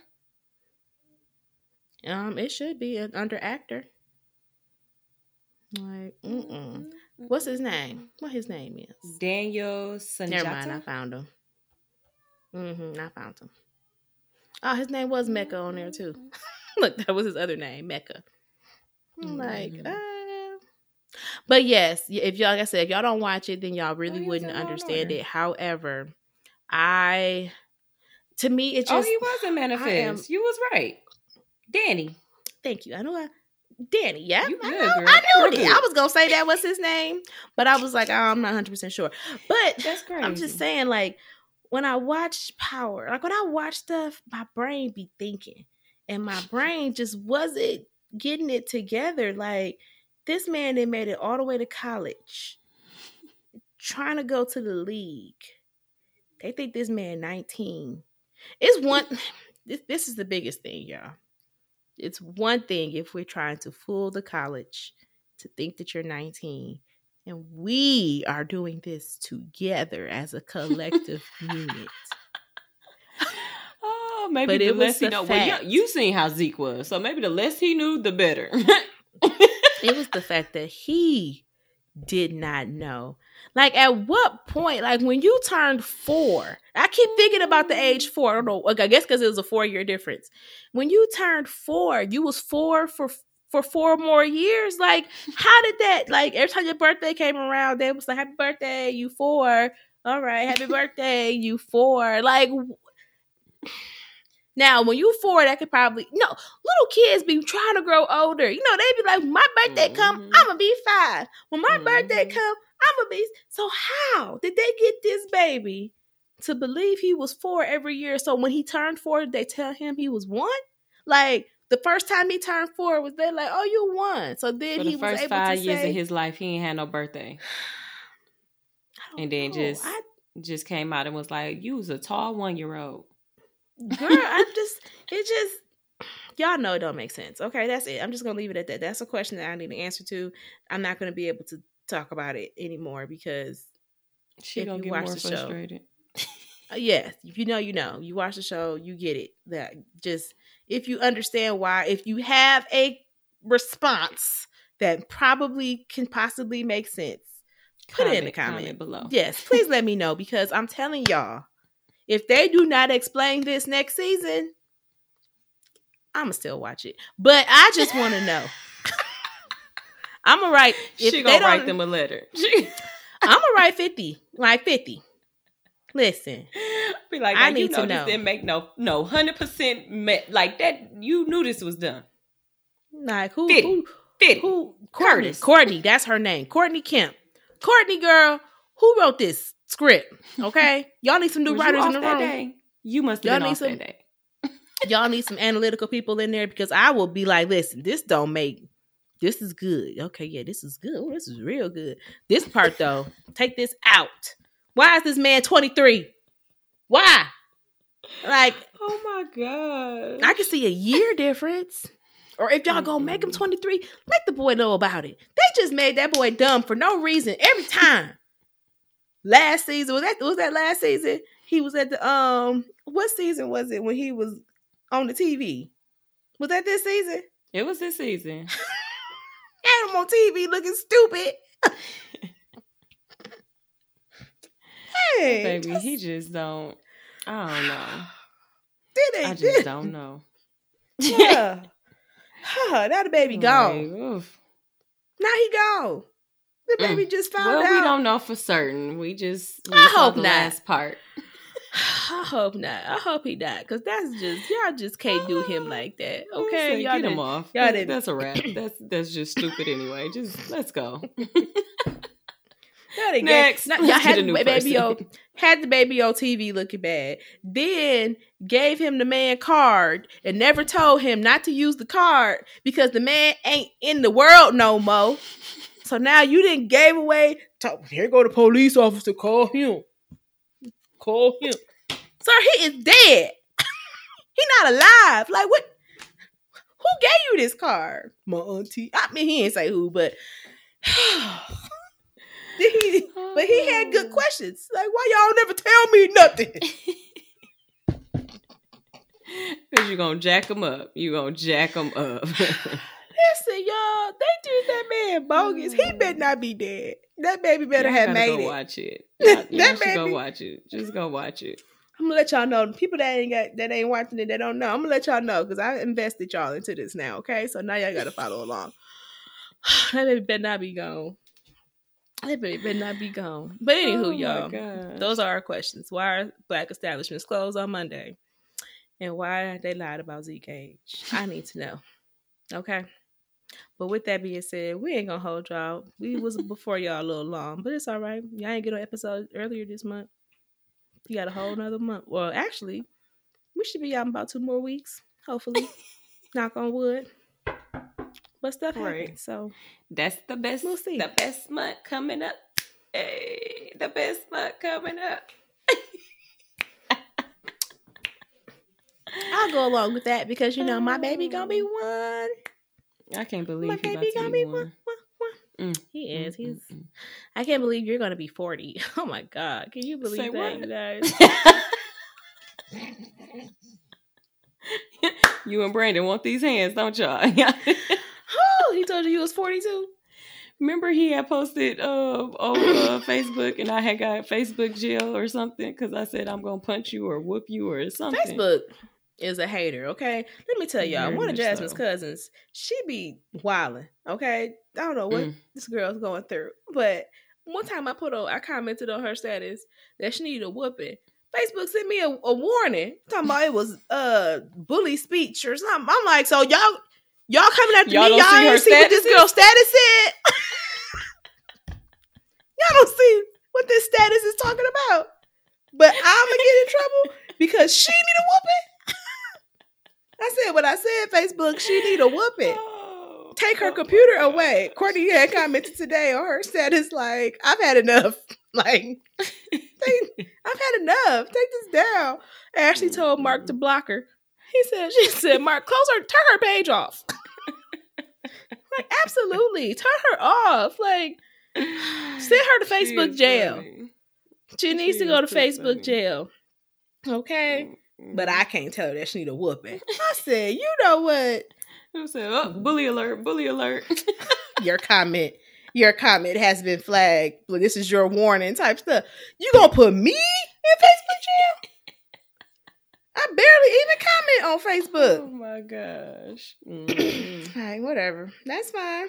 Um, it should be uh, under actor. Like, mm-mm. what's his name? What his name is? Daniel Sunjata. Never mind. I found him. Mm-hmm. I found him. Oh, his name was Mecca on there too. <laughs> Look, that was his other name, Mecca. I'm like, uh. but yes, if y'all, like I said, if y'all don't watch it, then y'all really he was wouldn't in Law and understand it. However, I, to me, it oh, just. he was in Manifest. You was right, Danny. Thank you. I know. I, Danny. Yeah, You I know. I knew it. I was gonna say that was his name, but I was like, oh, I'm not 100 percent sure. But That's crazy. I'm just saying, like, when I watch Power, like when I watch stuff, my brain be thinking, and my <laughs> brain just wasn't getting it together. Like this man, that made it all the way to college, trying to go to the league. They think this man 19. It's one. <sighs> This, this is the biggest thing, y'all. It's one thing if we're trying to fool the college to think that you're 19 and we are doing this together as a collective <laughs> unit. Oh, maybe But the it less he know. Well, you, you seen how Zeke was, so maybe the less he knew, the better. It was the fact that he did not know. Like at what point, like when you turned four, I keep thinking about the age four. I don't know. I guess because it was a four year difference. When you turned four, you was four for for four more years. Like, how did that? Like every time your birthday came around, they was like, "Happy birthday, you four. All right, happy birthday, you four. Like. Now, when you four, that could probably no little kids be trying to grow older. You know, they be like, "My birthday come, Mhm. I'm gonna be five. When my birthday Mhm. come, I'm gonna be." So how did they get this baby to believe he was four every year. So when he turned four, they tell him he was one. Like the first time he turned four, was they like, "Oh, you won." So then For he the was first able five to years say, of his life, he ain't had no birthday. <sighs> And then know. just- I, Just came out and was like, "You was a tall one year old." Girl, I'm just it just y'all know it don't make sense. Okay, that's it. I'm just gonna leave it at that. That's a question that I need an answer to. I'm not gonna be able to talk about it anymore because She If gonna you get watch more the show. frustrated. Uh, yes, if you know, you know. You watch the show, you get it. That just if you understand why, if you have a response that probably can possibly make sense, put it in the comment. below. Yes, please <laughs> let me know because I'm telling y'all, if they do not explain this next season, I'ma still watch it. But I just want to know. <laughs> I'm gonna write. If she they gonna write them a letter. <laughs> She I'm gonna write fifty, like fifty. Listen, be like, I need need to know, know. Didn't make no no hundred percent like that. You knew this was done. like who? 50. Who? Fit. Who? Courtney. Curtis. Courtney. That's her name. Courtney Kemp. Courtney girl. Who wrote this script? Okay, y'all need some new writers in the room. day? You must Y'all need some- that day. <laughs> y'all need some analytical people in there because I will be like, listen, this don't make this is good. Okay, yeah, this is good. Oh, this is real good. This part though, take this out. Why is this man 23? Why? Like, Oh my god! I can see a year difference. Or if y'all gonna make him mm-hmm. 23, let the boy know about it. They just made that boy dumb for no reason every time. Last season was that was that last season? He was at the um what season was it when he was on the TV? Was that this season? it was this season. <laughs> Had him on TV looking stupid. <laughs> hey, Baby, just- he just don't. I don't <sighs> know. did they? I just did- don't know. Yeah. Huh, <laughs> now the baby gone. Like. Now he gone. The Mm. just found Well, out. we don't know for certain. We just we I hope the not. last part. <sighs> <laughs> I hope not. I hope he died because that's just y'all just can't do him <sighs> like that. Okay, said, y'all get him off. y'all That- didn't- that's a wrap. <clears throat> That's that's just stupid anyway. Just let's go. <laughs> didn't Next, y'all had the baby person. had the baby on TV looking bad. Then gave him the man card and never told him not to use the card because the man ain't in the world no more. <laughs> So now you didn't gave away. To, here go the police officer. Call him. Call him. Sir, he is dead. <laughs> he not alive. Like what? Who gave you this card? My auntie. I mean, he didn't say who, but <sighs> he? But he had good oh. questions. Like, why y'all never tell me nothing? <laughs> <laughs> Cause you gonna jack him up. You gonna jack him up. Listen, y'all, they did that man bogus. He mm. better not be dead. That baby better Y'all have made go it. Watch it. Y'all, <laughs> y'all That should go watch it. Just go watch it. I'm gonna let y'all know. People that ain't got that ain't watching it, that don't know. I'm gonna let y'all know because I invested y'all into this now. Okay, so now y'all gotta follow along. <sighs> that baby better not be gone. That baby better not be gone. But anywho, Oh y'all, those are our questions. Why are black establishments closed on Monday? And why are they lied about Zeke age? I need to know. Okay. But with that being said, we ain't gonna hold y'all. We was before y'all a little long, but it's all right. Y'all ain't get an episode earlier this month. You got a whole another month. Well, actually, we should be out in about two more weeks, hopefully. <laughs> Knock on wood. But stuff Right. happens. So That's the best. We'll see. The best month coming up. Hey, the best month coming up. I'll go along with that because you know my baby gonna be <laughs> one. I can't believe My baby to be be one. Mm, He is. mm, He's. mm, I can't believe you're gonna be forty. <laughs> Oh my god! Can you believe Say that, what? you guys? mm. <laughs> you and Brandon want these hands, don't y'all? <laughs> oh, he told you he was forty two. Remember he had posted uh, on uh, Facebook and I had got Facebook jail or something because I said I'm gonna punch you or whoop you or something. Facebook is a hater. Okay, let me tell y'all. Very one of Jasmine's so. cousins, she be wilding. Okay, I don't know what Mm. this girl's going through, but one time I put on, I commented on her status that she needed a whooping. Facebook sent me a, a warning talking about it was uh bully speech or something. I'm like, so y'all y'all coming after Y'all me? Y'all see ain't see what this girl's status said. <laughs> y'all don't see what this status is talking about. but I'm gonna get in trouble because she need a whooping. I said what I said. Facebook, she need a whooping. <laughs> Oh, Take her oh computer away. Courtney had commented today on her status like, "I've had enough. <laughs> Like, I've had enough. Take this down." I actually mm-hmm. told Mark to block her. He said, "She said, Mark, close her, turn her page off." <laughs> like, absolutely, turn her off. Like, send her to Facebook jail. funny. She needs She to go to Facebook funny. jail. Okay. Mm. But Mm-hmm. I can't tell her that she need a whooping. I said, you know what? I said, oh, bully alert, bully alert. <laughs> Your comment, your comment has been flagged. But this is your warning type stuff. You gonna put me in Facebook jail? I barely even comment on Facebook. oh my gosh. Mm. All right, whatever. That's fine.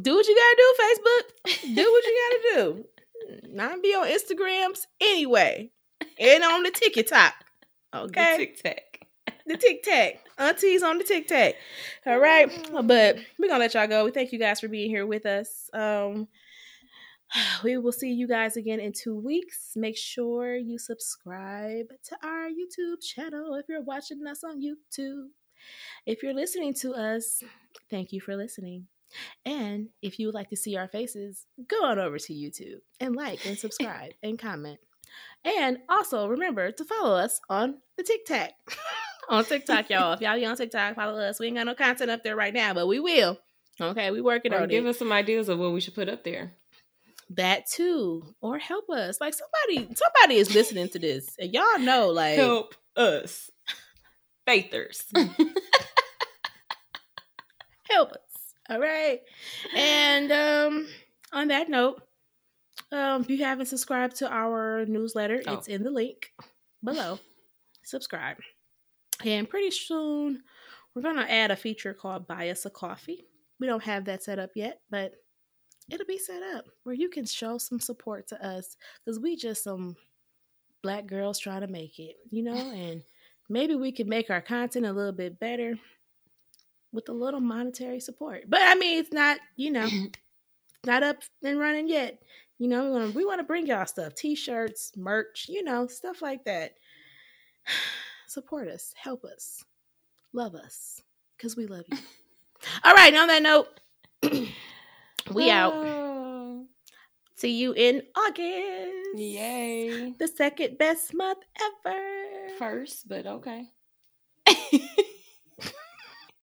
Do what you gotta do, Facebook. Do what you gotta do. Not be on Instagrams anyway. And on the TikTok. Okay. Tic Tac. the tic tac. Aunties on the tic tac. All right. But we're gonna let y'all go. We thank you guys for being here with us. Um <sighs> we will see you guys again in two weeks. Make sure you subscribe to our YouTube channel if you're watching us on YouTube. If you're listening to us, thank you for listening. And if you would like to see our faces, go on over to YouTube and like and subscribe and comment. And also remember to follow us on the TikTok. <laughs> on TikTok, y'all. If y'all be on TikTok, follow us. We ain't got no content up there right now, but we will. Okay, we working Or on give it. us some ideas of what we should put up there. that too, or help us. Like somebody, somebody is listening to this, and y'all know, like, Help us. Faithers. <laughs> help us. All right. And um, on that note, um, if you haven't subscribed to our newsletter, Oh. it's in the link below. <laughs> Subscribe. And pretty soon, we're gonna add a feature called "Buy Us a Coffee." We don't have that set up yet, but it'll be set up where you can show some support to us because we just some black girls trying to make it, you know, <laughs> and maybe we could make our content a little bit better with a little monetary support. But I mean, it's not, you know, <clears throat> not up and running yet. You know, we want to we want to bring y'all stuff, t-shirts, merch, you know, stuff like that. <sighs> Support us, help us, love us, because we love you. <laughs> All right, on that note, <clears throat> we out. Oh, See you in August. Yay. The second best month ever. First, but okay. <laughs>